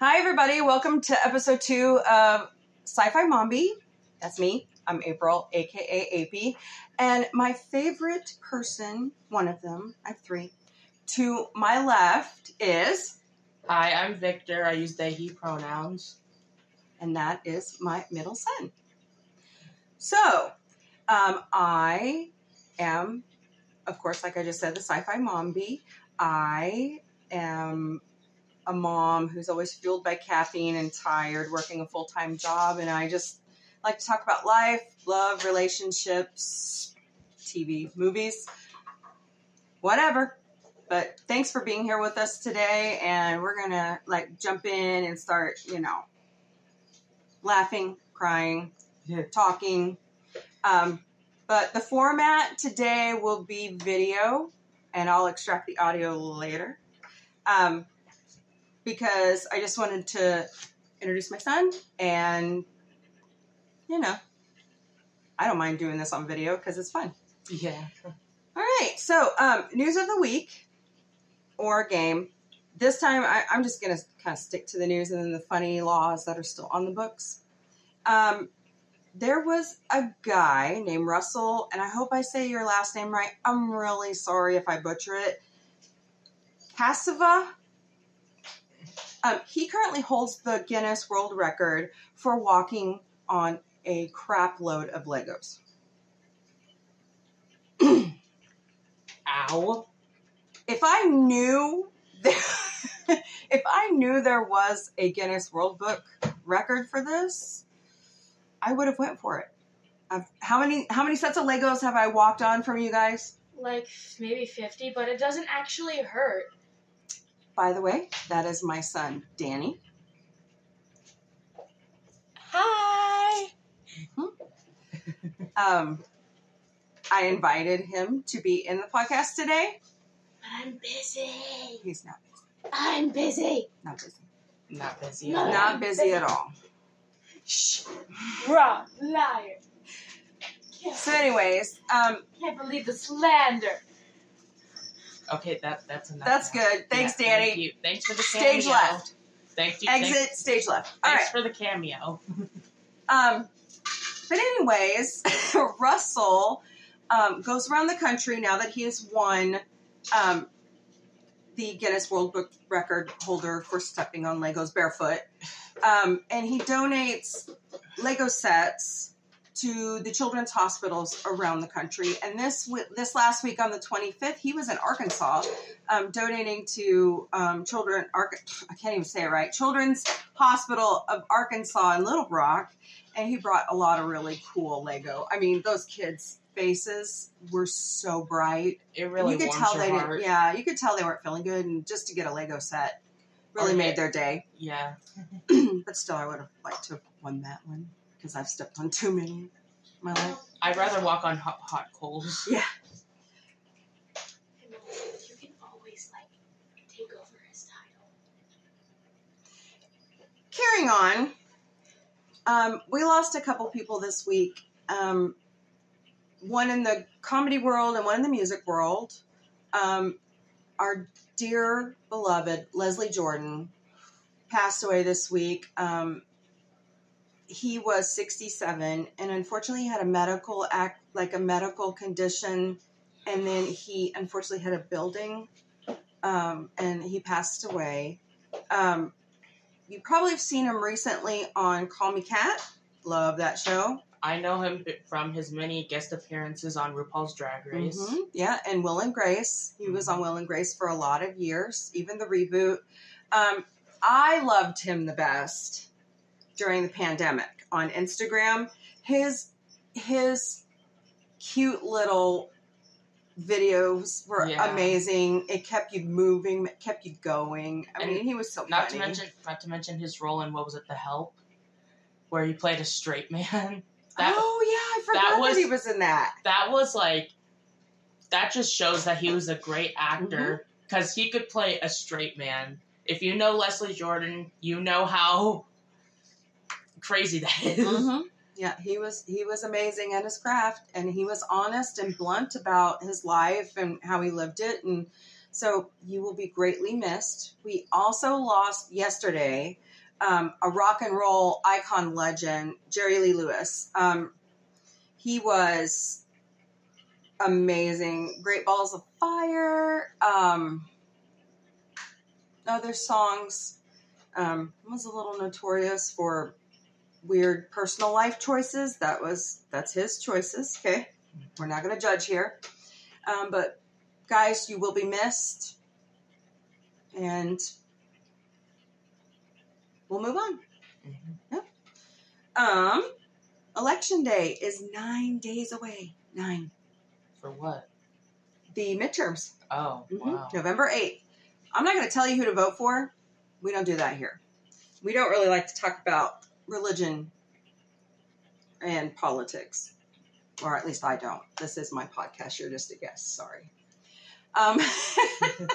Hi, everybody. Welcome to episode two of Sci Fi Mombie. That's me. I'm April, aka AP. And my favorite person, one of them, I have three, to my left is, Hi, I'm Victor. I use they, he pronouns. and that is my middle son. So, um, I am, of course, like I just said, the sci fi mombie. I am a mom who's always fueled by caffeine and tired, working a full time job, and I just like to talk about life, love, relationships, TV, movies, whatever. But thanks for being here with us today, and we're gonna like jump in and start, you know, laughing, crying, Yeah. talking. Um, but the format today will be video, and I'll extract the audio later. Um, because I just wanted to introduce my son, and you know, I don't mind doing this on video because it's fun. Yeah. All right, so um, news of the week or game. This time, I, I'm just going to kind of stick to the news and then the funny laws that are still on the books. Um, there was a guy named Russell, and I hope I say your last name right. I'm really sorry if I butcher it. Cassevah. Um, he currently holds the Guinness World Record for walking on a crap load of Legos. Ow. if I knew if I knew there was a Guinness World Book record for this, I would have went for it. I've, how many how many sets of Legos have I walked on from you guys? like maybe 50, but it doesn't actually hurt. By the way, that is my son Danny. Hi. Um, I invited him to be in the podcast today. But I'm busy. He's not busy. I'm busy. not busy, Not busy. No. not busy at all. Shh. Wrong. Liar. Can't, So, anyways, um, can't believe the slander. Okay, that that's enough. that's good. Thanks, Yeah, Danny. Thank you. Thanks for the Stage left. Thank you. Exit Thanks, stage left. All right. thanks for the cameo. Um, but anyways, Russell um, goes around the country now that he has won um, the Guinness World Book Record holder for stepping on Legos barefoot, um, and he donates Lego sets to the children's hospitals around the country. And this this last week on the 25th, he was in Arkansas um, donating to um, children. I can't even say it right. Children's Hospital of Arkansas in Little Rock and he brought a lot of really cool Lego. I mean, those kids' faces were so bright. It really you could tell they didn't. Yeah, you could tell they weren't feeling good, and just to get a Lego set really made their day. Yeah. but still, I would have liked to have won that one because I've stepped on too many in my life. I'd rather walk on hot, hot coals. Yeah. You can always like take over his title. Carrying on, um, we lost a couple people this week. Um, one in the comedy world and one in the music world. Um, our dear beloved Leslie Jordan passed away this week. Um, he was 67 and unfortunately had a medical act like a medical condition and then he unfortunately had a building um, and he passed away um, you probably have seen him recently on call me Kat love that show I know him from his many guest appearances on RuPaul's Drag Race. Mhm. Yeah, and Will and Grace. He was on Will and Grace for a lot of years, even the reboot. Um, I loved him the best during the pandemic on Instagram. His his cute little videos were Yeah. amazing. It kept you moving, it kept you going. I And mean, he was so Not funny. to mention, not to mention his role in what was it, The Help, where he played a straight man. That oh yeah, I forgot that that, was- he was in that. that was like, that just shows that he was a great actor Mm-hmm. because he could play a straight man. If you know Leslie Jordan, you know how crazy that is. Mhm. Yeah, he was he was amazing at his craft, and he was honest and blunt about his life and how he lived it, and so you will be greatly missed. We also lost yesterday um, a rock and roll icon legend, Jerry Lee Lewis. Um, he was amazing. Great Balls of Fire. Um, other songs. Um, was a little notorious for weird personal life choices. That was that's his choices. Okay, we're not going to judge here. Um, but guys, you will be missed, and we'll move on. Mhm. Um, election day is nine days away. Nine. For what? The midterms, Oh, Mhm. wow. November eighth. I'm not going to tell you who to vote for. We don't do that here. We don't really like to talk about religion and politics, or at least I don't. This is my podcast. You're just a guest. Sorry. Um,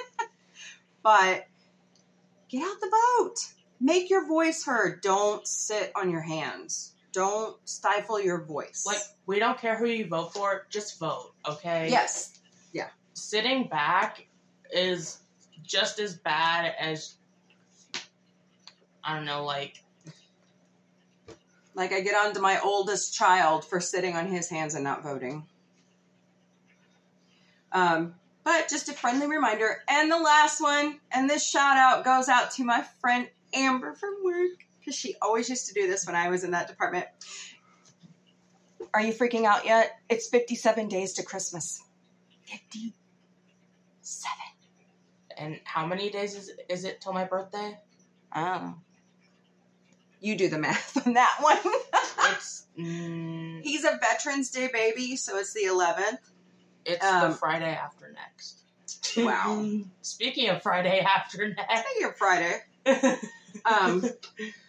but get out the vote. Make your voice heard. Don't sit on your hands. Don't stifle your voice. Like, we don't care who you vote for, just vote, okay? yes, Yeah. Sitting back is just as bad as, I don't know, like, Like I get on to my oldest child for sitting on his hands and not voting. Um, but just a friendly reminder. And the last one, and this shout out goes out to my friend Amber from work, because she always used to do this when I was in that department. Are you freaking out yet? It's 57 days to Christmas. 57. and how many days is, is it till my birthday? Oh. You do the math on that one. It's, mm, He's a Veterans Day baby, so it's the 11th. it's Um, the Friday after next. Wow. Speaking of Friday after next. Hey, your Friday. Um,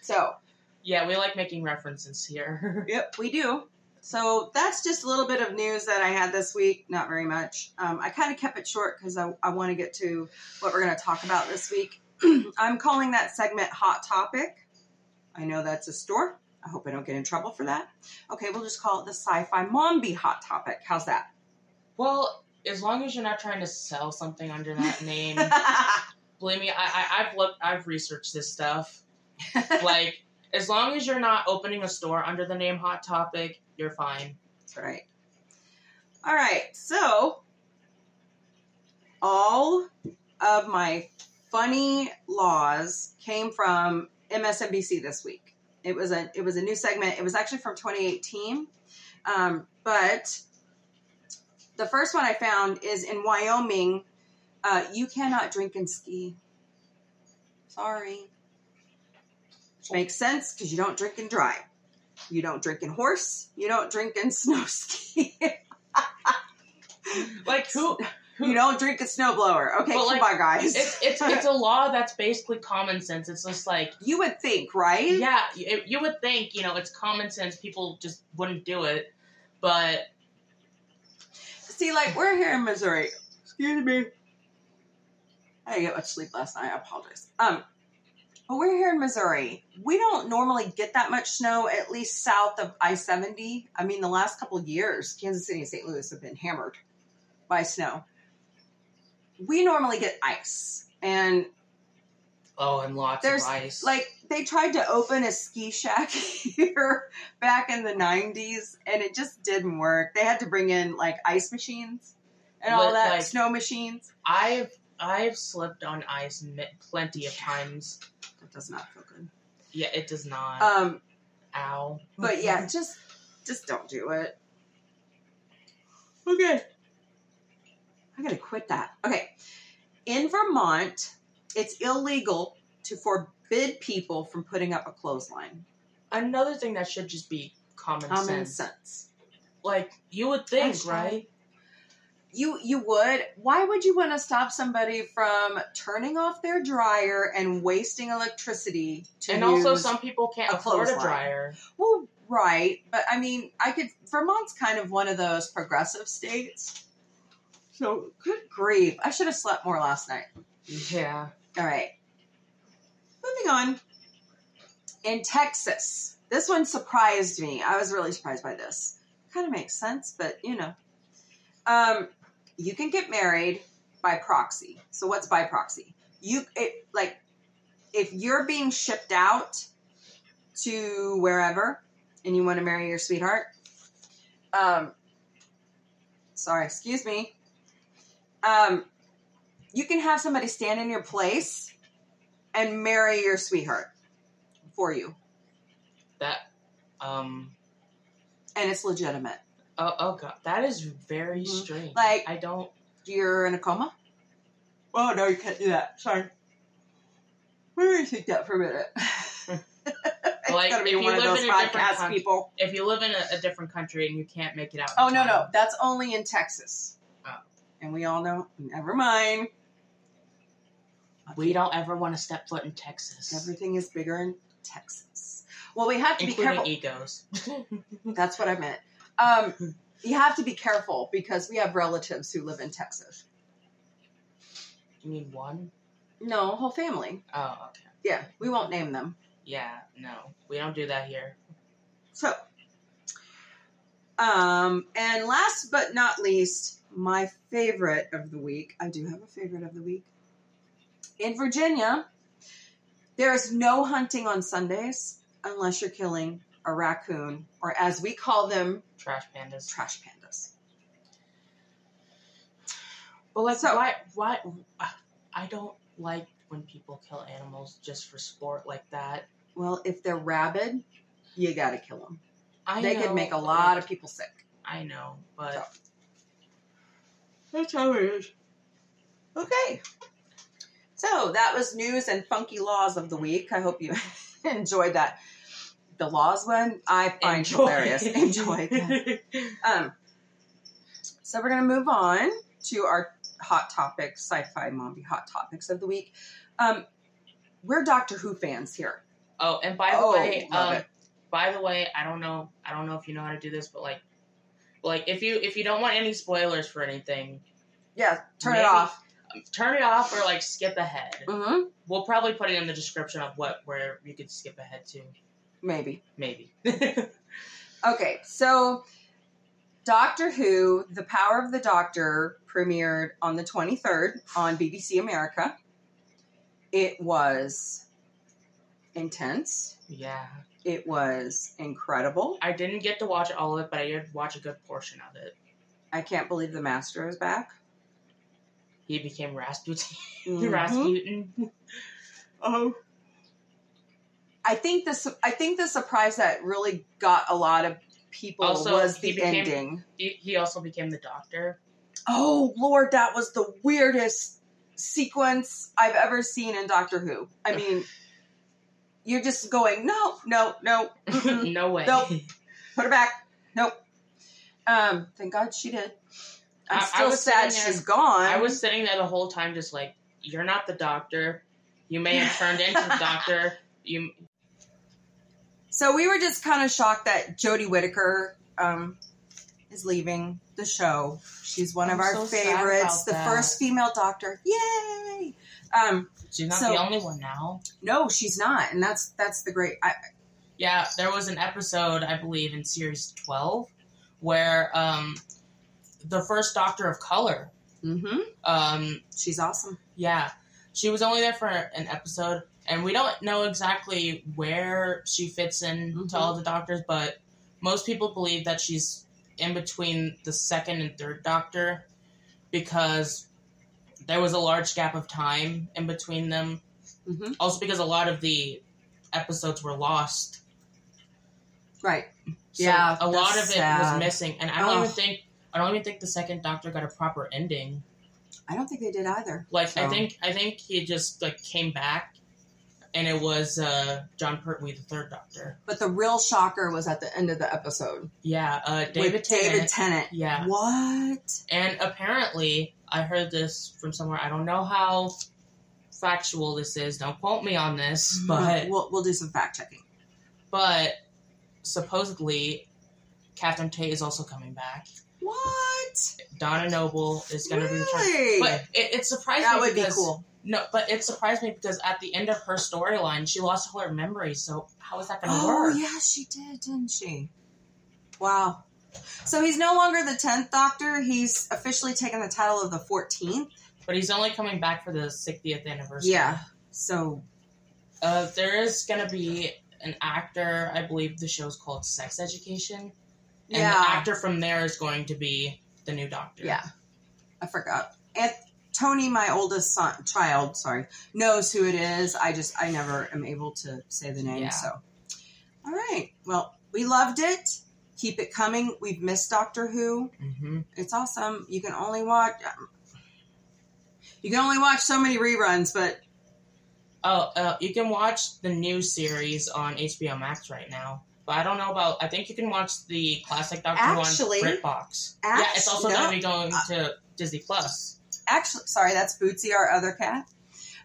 so, yeah, we like making references here. yep, we do. So that's just a little bit of news that I had this week. Not very much. Um, I kind of kept it short because I, I want to get to what we're going to talk about this week. I'm calling that segment Hot Topic. I know that's a store. I hope I don't get in trouble for that. Okay, we'll just call it the Sci Fi Mombie Hot Topic. How's that? well, as long as you're not trying to sell something under that name, believe me, I, I, I've looked, I've researched this stuff. Like, as long as you're not opening a store under the name Hot Topic, you're fine. That's right. All right. So, all of my funny laws came from MSNBC this week. It was a it was a new segment. It was actually from 2018, um, but the first one I found is in Wyoming. Uh, you cannot drink and ski. Sorry. Which makes sense because you don't drink and drive. You don't drink and horse. You don't drink and snow ski. Like, who? You don't drink a snowblower. Okay, But, come like, on, guys. It's, it's, it's a law that's basically common sense. It's just like, you would think, right? yeah, you, you would think, you know, it's common sense. People just wouldn't do it. But See, like we're here in Missouri. Excuse me. I didn't get much sleep last night. I apologize. Um, but we're here in Missouri. We don't normally get that much snow, at least south of I seventy. I mean, the last couple of years, Kansas City and St. Louis have been hammered by snow. We normally get ice, and Oh, and lots There's, of ice. like they tried to open a ski shack here back in the 90s and it just didn't work they had to bring in like ice machines and all But, that like- snow machines I've I've slipped on ice plenty of times. that does not feel good Yeah, it does not. um Ow. but yeah just just don't do it okay i gotta quit that okay in vermont it's illegal to forbid people from putting up a clothesline Another thing that should just be common, common sense. sense Like you would think, Hashtag. right? You you would. Why would you want to stop somebody from turning off their dryer and wasting electricity to And also, use- some people can't a afford a clothesline. dryer. well, right, but I mean, I could. Vermont's kind of one of those progressive states. So good grief! I should have slept more last night. Yeah. All right, moving on. In Texas, this one surprised me. I was really surprised by this. Kind of makes sense, but you know, um, you can get married by proxy. So what's by proxy? You it like if you're being shipped out to wherever and you want to marry your sweetheart, um, sorry, excuse me, um, you can have somebody stand in your place and marry your sweetheart for you, That um and it's legitimate. oh, oh god, that is very Mhm. strange. Like- I don't You're in a coma. Oh no, you can't do that. Sorry. Let me think that for a minute. it's Like, gonna be if you one of live those in a different podcast coun- people. if you live in a, a different country and you can't make it out. in Oh no, no, that's only in Texas. And we all know. Never mind. We don't ever want to step foot in Texas. Everything is bigger in Texas. Well, we have to be including careful. egos. That's what I meant. Um, you have to be careful because we have relatives who live in Texas. you mean one? No, whole family. Oh, okay. Yeah, we won't name them. Yeah, no, we don't do that here. So, um, and last but not least, my favorite of the week. I do have a favorite of the week. In Virginia, there is no hunting on Sundays unless you're killing a raccoon, or as we call them, Trash pandas. trash pandas. But like, So- why? Why? I don't like when people kill animals just for sport like that. Well, if they're rabid, you got to kill them. I They know, could make a lot of people sick. I know, but So. That's how it is. Okay. So that was news and funky laws of the week. I hope you enjoyed that. The laws one I find hilarious. Enjoy. Um, so we're gonna move on to our hot topics, sci-fi mommy hot topics of the week. Um, we're Doctor Who fans here. Oh, and by the Oh, way, um, by the way, I don't know, I don't know if you know how to do this, but like, like if you if you don't want any spoilers for anything, Yeah, turn it off. turn it off or like skip ahead. hmm We'll probably put it in the description of what where you could skip ahead to. Maybe. Maybe. Okay, so Doctor Who, The Power of the Doctor premiered on the 23rd on BBC America. It was intense. yeah, It was incredible. I didn't get to watch all of it, but I did watch a good portion of it. I can't believe the Master is back. He became Rasputin. Mhm. Rasputin. Oh. I think the su- I think the surprise that really got a lot of people Also, was he the became- ending. He, he also became the Doctor. Oh Lord, that was the weirdest sequence I've ever seen in Doctor Who. I mean, you're just going, no, no, no, no way. Nope. put her back, nope. Um, thank God she did. I'm I- I still was sad there- she's gone. I was sitting there the whole time, just like, you're not the Doctor. You may have turned into the Doctor. You So we were just kind of shocked that Jodie Whittaker um, is leaving the show. She's one of I'm our so favorites, the that. first female doctor. Yay! Um, she's not So- the only one now. no, she's not, and that's that's the great. I, Yeah, there was an episode, I believe, in series twelve, where um, the first Doctor of Color. mm-hmm. Um, She's awesome. yeah, she was only there for an episode, and we don't know exactly where she fits in Mhm. to all the Doctors, but most people believe that she's in between the second and third Doctor because there was a large gap of time in between them. Mm-hmm. Also, because a lot of the episodes were lost. Right. So Yeah, a lot of it sad. was missing, and I don't even think I don't even think the second Doctor got a proper ending. I don't think they did either. Like I think I think he just like came back, and it was uh, Jon Pertwee, the third Doctor. But the real shocker was at the end of the episode. Yeah, uh, David Tennant. David Tennant. Yeah, What? and apparently I heard this from somewhere. I don't know how factual this is. Don't quote me on this, mm-hmm. but we'll we'll do some fact checking. but supposedly Catherine Tate is also coming back. What? Donna Noble is going to be. Really? But it, it surprised that me That would be because cool. no, but it surprised me because at the end of her storyline, she lost all her memories. So how is that going to Oh work? yeah, she did, didn't she? Wow. So he's no longer the tenth Doctor. He's officially taken the title of the fourteenth. But he's only coming back for the 60th anniversary. Yeah. So Uh, there is gonna be an actor. I believe the show's called Sex Education, and the Yeah. actor from there is going to be the new Doctor. Yeah. I forgot. And Tony, my oldest son, child, sorry, knows who it is. I just, I never am able to say the name. Yeah. So, all right. Well, we loved it. Keep it coming. We've missed Doctor Who. hmm It's awesome. You can only watch. You can only watch so many reruns, but Oh, uh, you can watch the new series on HBO Max right now. But I don't know about. I think you can watch the classic Doctor Actually- Who on BritBox. yeah, it's also actu- going to be going uh, to Disney Plus. actually, sorry, that's Bootsy, our other cat.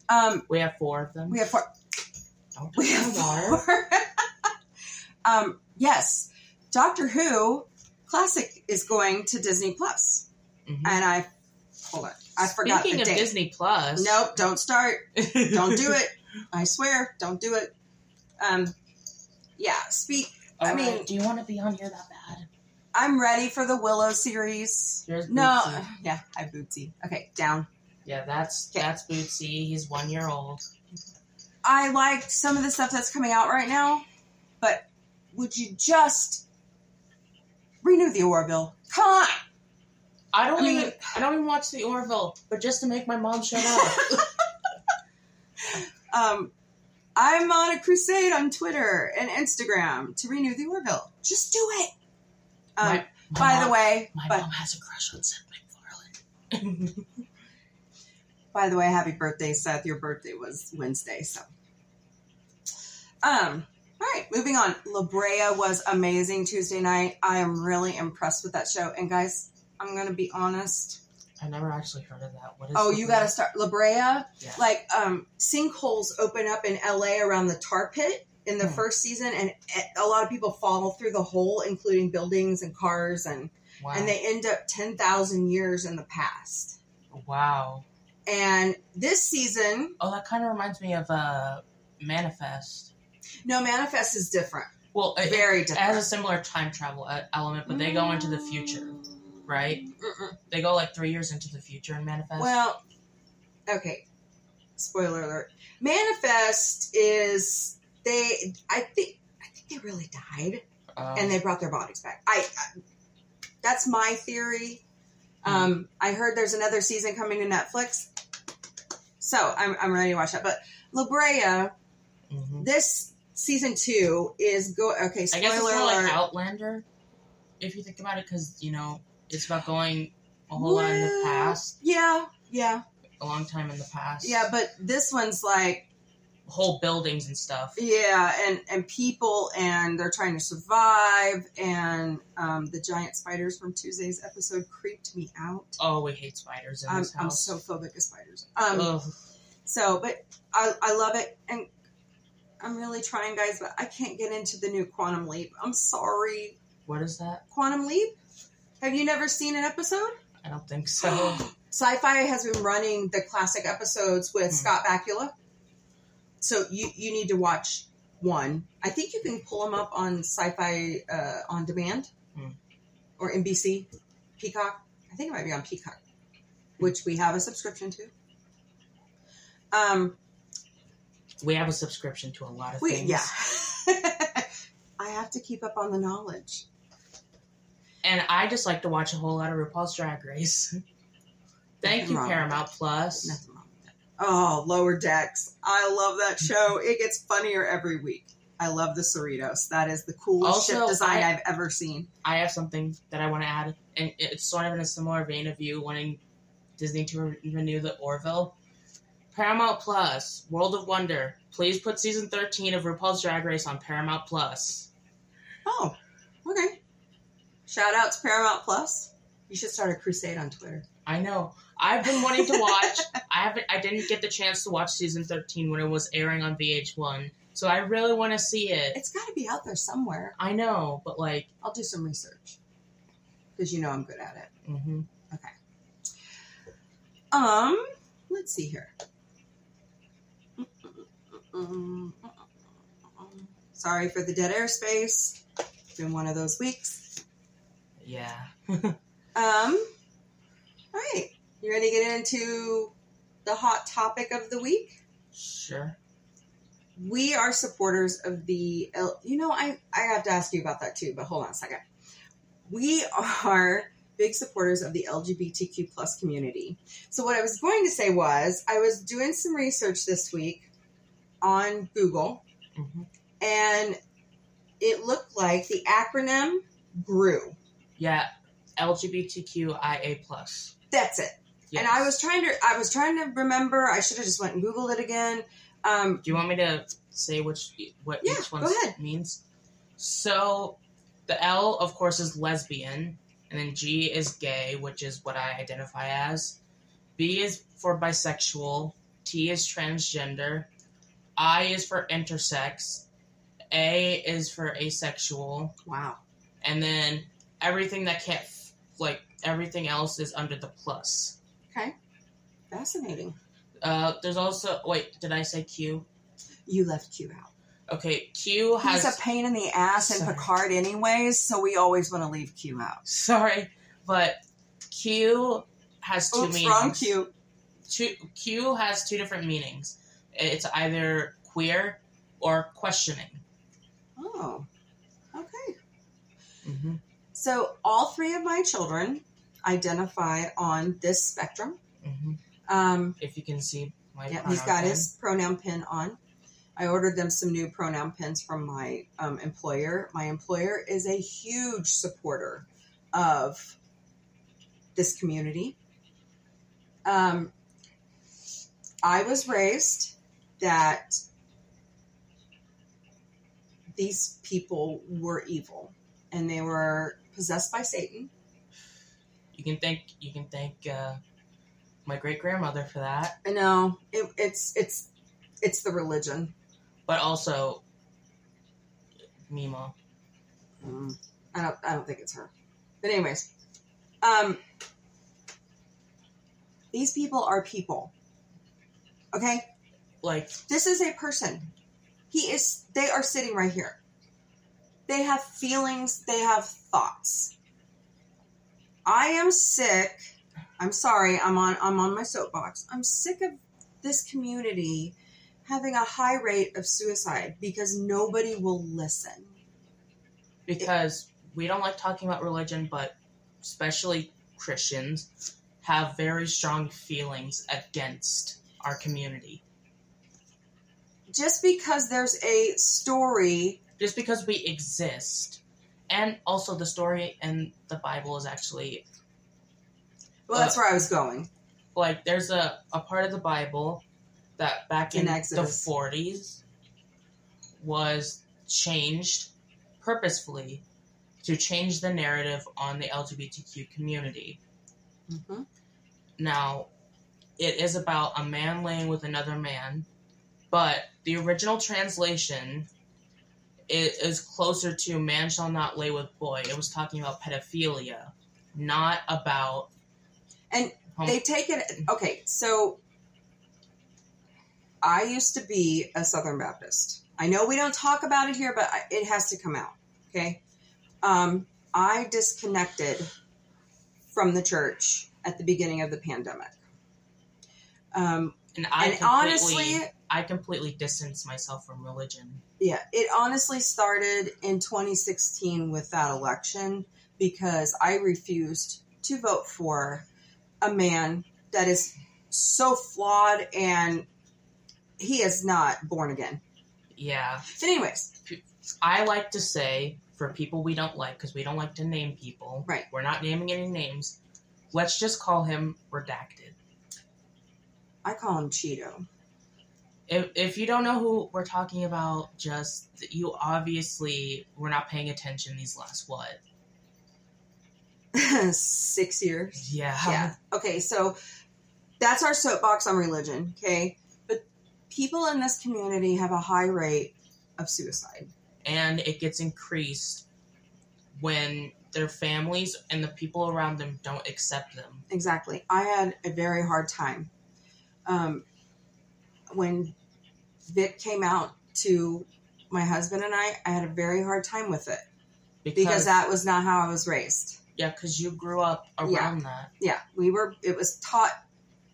Um, We have four of them. we have four. Don't We have water. four. um, yes, Doctor Who Classic is going to Disney Plus, Mhm. and I hold on, I forgot Speaking the of date. Disney Plus, Nope, don't start. Don't do it. I swear, don't do it. Um, yeah, speak. I Alright, mean- do you want to be on here that bad? I'm ready for the Willow series. Here's No, Bootsy. yeah, I Bootsy. Okay, down. Yeah, that's Okay. that's Bootsy. He's one year old. I liked some of the stuff that's coming out right now, but would you just renew the Orville? Come on. I don't I mean- even I don't even watch the Orville, but just to make my mom shut up. Um, I'm on a crusade on Twitter and Instagram to renew the Orville. Just do it. Um, My- my by mom- the way, my but mom has a crush on Seth MacFarlane. by the way, happy birthday, Seth. Your birthday was Wednesday, so. Um. All right, moving on. La Brea was amazing Tuesday night. I am really impressed with that show. And guys, I'm gonna be honest. I never actually heard of that. What is? Oh, the you got to start La Brea. Yeah. Like um, sinkholes open up in LA around the tar pit in the Hmm. first season, and a lot of people fall through the hole, including buildings and cars, and Wow. and they end up ten thousand years in the past. wow. And this season, Oh, that kind of reminds me of uh, Manifest. No, Manifest is different, Well, it, very different. it has a similar time travel uh, element, but they go into the future, right? Mm-mm. They go like three years into the future in Manifest. Well, okay. Spoiler alert. Manifest is they. I think. I think they really died. Um, and they brought their bodies back. I, I that's my theory. Um, I heard there's another season coming to Netflix, so I'm I'm ready to watch that. But La Brea, mhm. this season two is go. Okay, I guess spoiler it's more alert. like Outlander, if you think about it, because you know it's about going a whole lot in the past, yeah, yeah, a long time in the past. yeah. But this one's like whole buildings and stuff. yeah, and and people, and they're trying to survive, and um, the giant spiders from Tuesday's episode creeped me out. Oh, we hate spiders I'm, I'm so phobic of spiders. Um. So, but I, I love it, and I'm really trying, guys, but I can't get into the new Quantum Leap. I'm sorry. What is that? Quantum Leap? Have you never seen an episode? I don't think so. Sci-Fi has been running the classic episodes with Hmm. Scott Bakula, so you you need to watch one. I think you can pull them up on Sci-Fi uh, on demand Hmm. or NBC, Peacock. I think it might be on Peacock, which we have a subscription to. Um, we have a subscription to a lot of We, things. yeah. I have to keep up on the knowledge. And I just like to watch a whole lot of RuPaul's Drag Race. Thank Nothing you, Paramount Plus. Nothing wrong with that. Oh, Lower Decks. I love that show. It gets funnier every week. I love the Cerritos. That is the coolest ship design I- I've ever seen. I have something that I want to add, and it's sort of in a similar vein of you wanting Disney to re- renew the Orville. Paramount Plus, World of Wonder. Please put season 13 of RuPaul's Drag Race on Paramount Plus. Oh, okay. Shout out to Paramount Plus. You should start a crusade on Twitter. I know. I've been wanting to watch. I haven't. I didn't get the chance to watch season 13 when it was airing on VH1, so I really want to see it. It's got to be out there somewhere. I know, but like, I'll do some research because you know I'm good at it. hmm Okay. Um, let's see here. Sorry for the dead airspace. It's been one of those weeks. yeah. Um, all right. You ready to get into the hot topic of the week? Sure. we are supporters of the. L- You know, I I have to ask you about that too. But hold on a second. We are big supporters of the LGBTQ plus community. So what I was going to say was I was doing some research this week on Google, Mhm. and it looked like the acronym grew. Yeah, LGBTQIA plus. That's it. And I was trying to I was trying to remember. I should have just went and googled it again. Um, Do you want me to say which what Yeah, each one means? So the L, of course, is lesbian, and then G is gay, which is what I identify as. B is for bisexual. T is transgender. I is for intersex. A is for asexual, wow. and then everything that can't f- like everything else is under the plus. Okay. Fascinating. Uh, there's also wait, did I say Q? You left Q out. Okay, Q has He's a pain in the ass in Sorry. Picard, anyways. So we always want to leave Q out. Sorry, but Q has two Oops, meanings. wrong Q. Two, Q has two different meanings. It's either queer or questioning. Oh, okay. Mm-hmm. So all three of my children identify on this spectrum. Mm-hmm. Um, If you can see my yeah, pronoun he's got pen. his pronoun pin on. I ordered them some new pronoun pins from my um, employer. My employer is a huge supporter of this community. Um, I was raised that these people were evil and they were possessed by Satan. You can thank you can thank uh, my great grandmother for that, I know it, it's it's it's the religion. but also Mima. Mm, I don't. I don't think it's her. But anyways, um, these people are people. Okay, Like this is a person. He is. They are sitting right here. They have feelings. They have thoughts. I am sick. I'm sorry. I'm on. I'm on my soapbox. I'm sick of this community having a high rate of suicide because nobody will listen. because we don't like talking about religion, but especially Christians have very strong feelings against our community. Just because there's a story Just because we exist. And also the story in the Bible is actually well that's where i was going like there's a, a part of the Bible that back in, In the 40s was changed purposefully to change the narrative on the LGBTQ community. Mhm. Now, it is about a man laying with another man, but the original translation is closer to man shall not lay with boy. It was talking about pedophilia, not about. And hom- they take it okay so i used to be a southern baptist i know we don't talk about it here but I, it has to come out okay um, i disconnected from the church at the beginning of the pandemic um, and I and honestly I completely distance myself from religion. Yeah, it honestly started in 2016 with that election because I refused to vote for a man that is so flawed and he is not born again. Yeah, But anyways, I like to say for people we don't like because we don't like to name people. Right. We're not naming any names. Let's just call him redacted. I call him Cheeto. If, if you don't know who we're talking about, just you obviously were not paying attention these last what? Six years. Yeah. Yeah. Okay, so that's our soapbox on religion, okay? But people in this community have a high rate of suicide. And it gets increased when their families and the people around them don't accept them. Exactly. I had a very hard time um, when Vic came out to my husband and I. I had a very hard time with it because that was not how I was raised. yeah, because you grew up around that. Yeah, we were. It was taught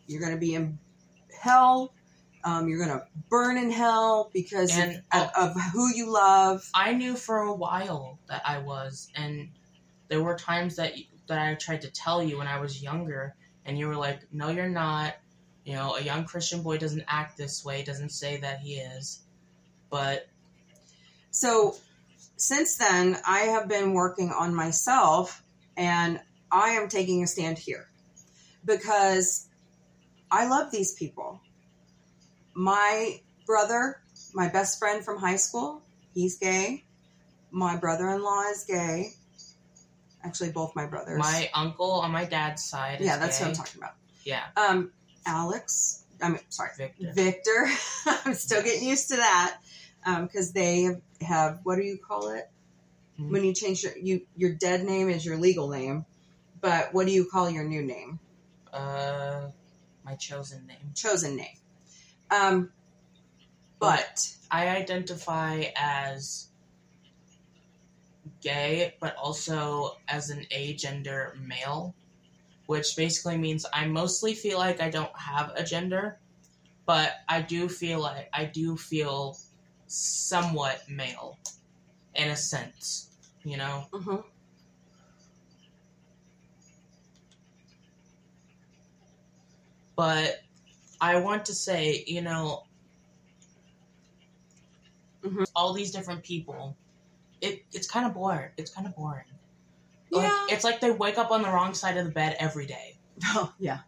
you're going to be in hell. Um, you're gonna burn in hell because of, And- of, of who you love. I knew for a while that I was, and there were times that that I tried to tell you when I was younger, and you were like, "No, you're not." You know, a young Christian boy doesn't act this way, doesn't say that he is. But So since then, I have been working on myself, and I am taking a stand here because I love these people. My brother, my best friend from high school, he's gay. My brother-in-law is gay. Actually, both my brothers. my uncle on my dad's side, is yeah, that's gay. what I'm talking about. Yeah, Um, Alex, I mean, sorry, Victor. Victor. I'm still getting used to that because they have what do you call it Mhm. when you change your you your dead name is your legal name, but what do you call your new name? Uh, my chosen name. Chosen name. Um, but I identify as gay, but also as an agender male, which basically means I mostly feel like I don't have a gender, but I do feel like I do feel somewhat male in a sense, you know? mhm. But I want to say, you know, Mhm. all these different people, it it's kind of boring. It's kind of boring. Like, yeah, it's like they wake up on the wrong side of the bed every day. oh, yeah.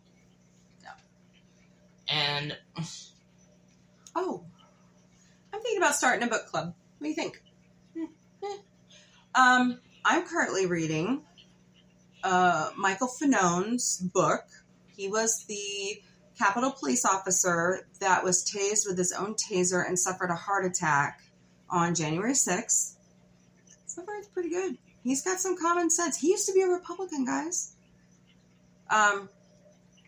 Yeah. And Oh, I'm thinking about starting a book club. What do you think? Hmm, eh. Um, I'm currently reading uh, Michael Fanone's book. He was the Capitol Police officer that was tased with his own taser and suffered a heart attack on January 6th. So far, it's pretty good. He's got some common sense. He used to be a Republican, guys. Um,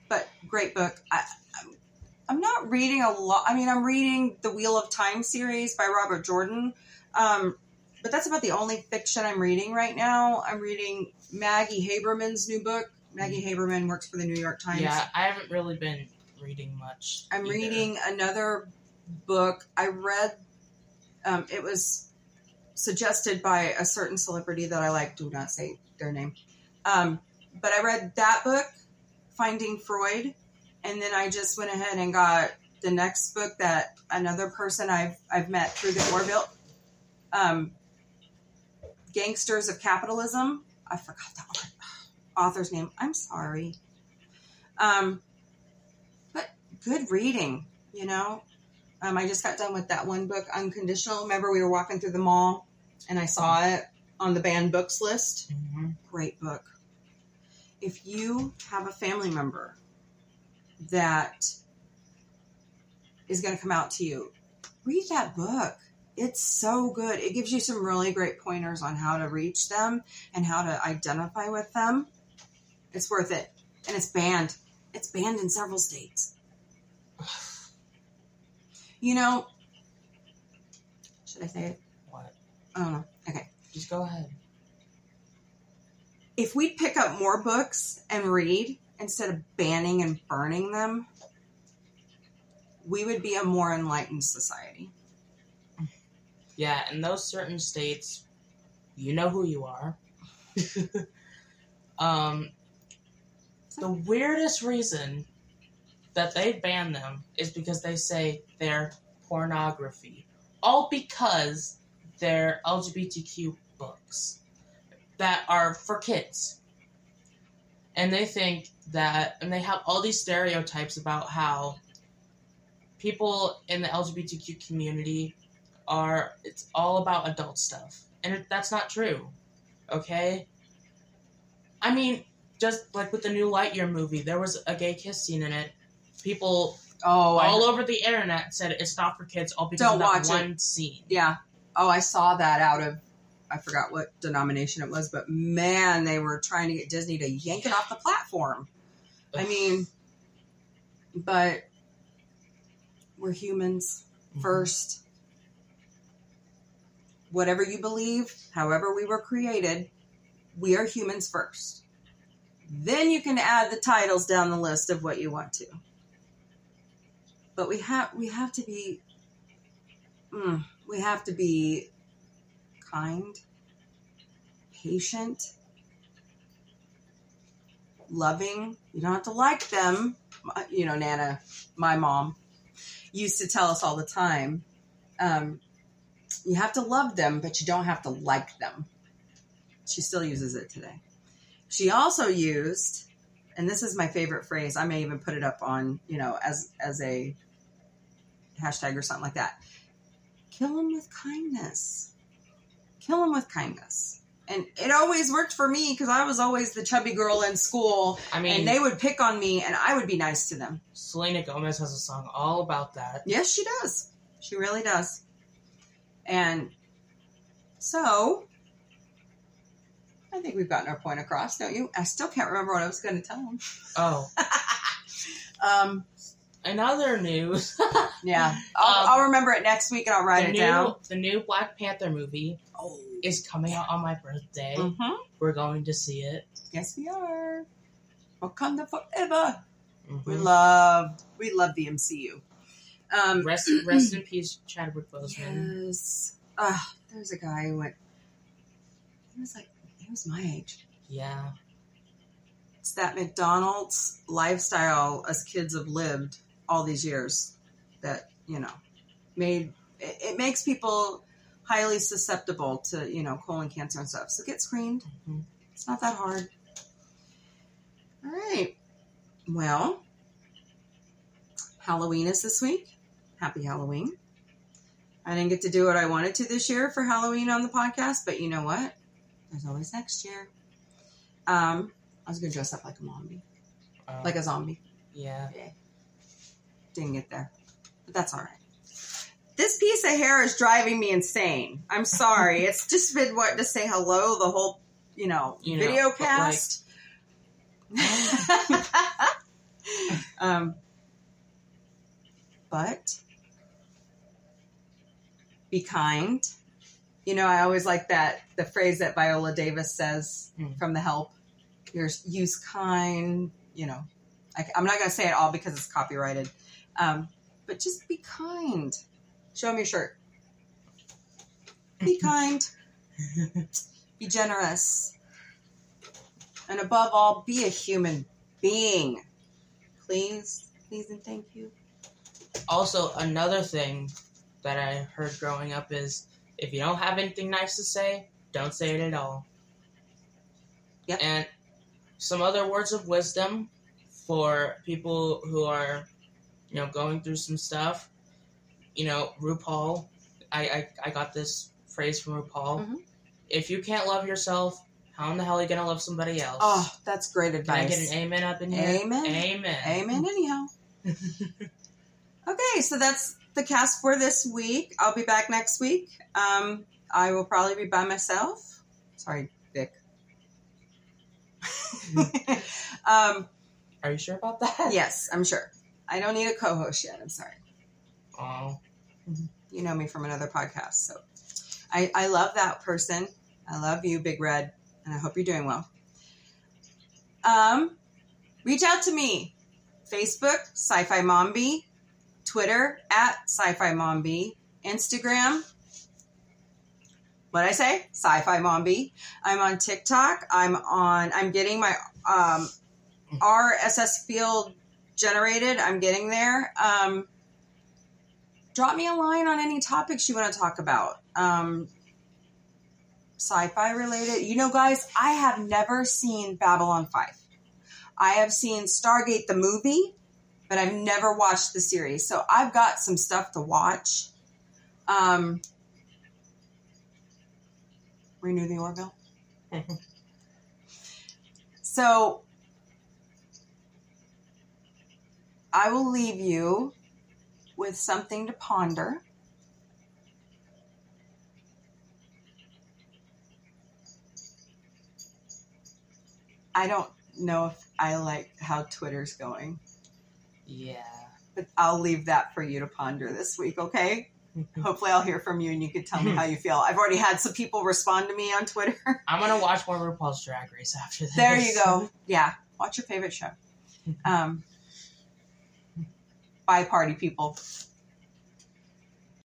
but great book. I, I'm- I'm not reading a lot. I mean, I'm reading the Wheel of Time series by Robert Jordan. Um, but that's about the only fiction I'm reading right now. I'm reading Maggie Haberman's new book. Maggie Haberman works for the New York Times. yeah, I haven't really been reading much. I'm either. reading another book. I read, um, it was suggested by a certain celebrity that I like. Do not say their name. Um, but I read that book, Finding Freud, and then I just went ahead and got the next book that another person I've I've met through the Orville, um, Gangsters of Capitalism. I forgot that author's name. I'm sorry. Um, but good reading, you know. Um, I just got done with that one book, Unconditional. Remember, we were walking through the mall and I saw it on the banned books list. Mhm. Great book. If you have a family member that is going to come out to you, read that book. It's so good. It gives you some really great pointers on how to reach them and how to identify with them. It's worth it. And it's banned. It's banned in several states. You know, should I say it? Don't know. Okay. Just go ahead. If we pick up more books and read instead of banning and burning them, we would be a more enlightened society. Yeah, in those certain states, you know who you are. um, the weirdest reason that they ban them is because they say they're pornography. All because they're LGBTQ books that are for kids. And they think that, and they have all these stereotypes about how people in the LGBTQ community are, it's all about adult stuff. And it, that's not true. Okay? I mean, just like with the new Lightyear movie, there was a gay kiss scene in it. People Oh, all over the internet said it's not for kids, all because Don't of that watch it. one scene. yeah. Oh, I saw that out of I forgot what denomination it was, but man, they were trying to get Disney to yank it off the platform. I mean, but we're humans Mhm. first. Whatever you believe, however we were created, we are humans first. Then you can add the titles down the list of what you want to. but we have we have to be mm, we have to be kind, patient, loving. You don't have to like them. You know, Nana, my mom, used to tell us all the time. Um, you have to love them, but you don't have to like them. She still uses it today. She also used, and this is my favorite phrase. I may even put it up on, you know, as as a hashtag or something like that. Kill them with kindness. Kill them with kindness. And it always worked for me because I was always the chubby girl in school, I mean, and they would pick on me, and I would be nice to them. Selena Gomez has a song all about that. Yes, she does. She really does. And so, I think we've gotten our point across, don't you? I still can't remember what I was going to tell them. Oh, um, in other news, yeah, I'll, Um, I'll remember it next week and I'll write it new down. the new Black Panther movie Oh, is coming out on my birthday. hmm We're going to see it. yes, we are. Wakanda forever. We Mhm. love, we love the MCU. Um, Rest rest in peace, Chadwick Boseman. yes. Ah, there's a guy who went. He was like, he was my age. Yeah. It's that McDonald's lifestyle us kids have lived all these years that, you know, made it, it makes people highly susceptible to, you know, colon cancer and stuff. So get screened. Mhm. It's not that hard. All right. Well, Halloween is this week. Happy Halloween. I didn't get to do what I wanted to this year for Halloween on the podcast, but you know what? There's always next year. Um, I was gonna dress up like a zombie, Uh, like a zombie. yeah. Didn't get there, but that's all right. This piece of hair is driving me insane. I'm sorry. it's just been what to say hello the whole, you know, You video but, cast. um, but be kind. You know, I always like that the phrase that Viola Davis says Hmm. from The Help. You're use kind. You know, I, am not going to say it all because it's copyrighted. Um, but just be kind. Show me your shirt. Be kind. be generous. And above all, be a human being. Please, please, and thank you. Also, another thing that I heard growing up is if you don't have anything nice to say, don't say it at all. Yep. And some other words of wisdom for people who are, you know, going through some stuff. You know, RuPaul, I, I, I got this phrase from RuPaul. Mhm. If you can't love yourself, how in the hell are you going to love somebody else? Oh, that's great Can I get an amen up in here? Amen. Amen. Amen, anyhow. okay, so that's the cast for this week. I'll be back next week. Um, I will probably be by myself. Sorry, Vic. um, Are you sure about that? yes, I'm sure. I don't need a co host yet. I'm sorry. Oh. You know me from another podcast. So I, I love that person. I love you, Big Red, and I hope you're doing well. Um, reach out to me. Facebook, Sci-Fi Mombie, Twitter at Sci-Fi Mombie, Instagram. What I say? Sci-Fi Mombie. I'm on TikTok. I'm on. I'm getting my um, RSS field generated. I'm getting there. Um, drop me a line on any topics you want to talk about. Um, sci-fi related. You know, guys, I have never seen Babylon 5. I have seen Stargate the movie, but I've never watched the series. So I've got some stuff to watch. Um, renew the Orville. So I will leave you with something to ponder. I don't know if I like how Twitter's going, Yeah. but I'll leave that for you to ponder this week, okay? Hopefully, I'll hear from you and you can tell me how you feel. I've already had some people respond to me on Twitter. I'm gonna watch more RuPaul's Drag Race after this. There you go. Yeah, watch your favorite show. Um, Bye, party people.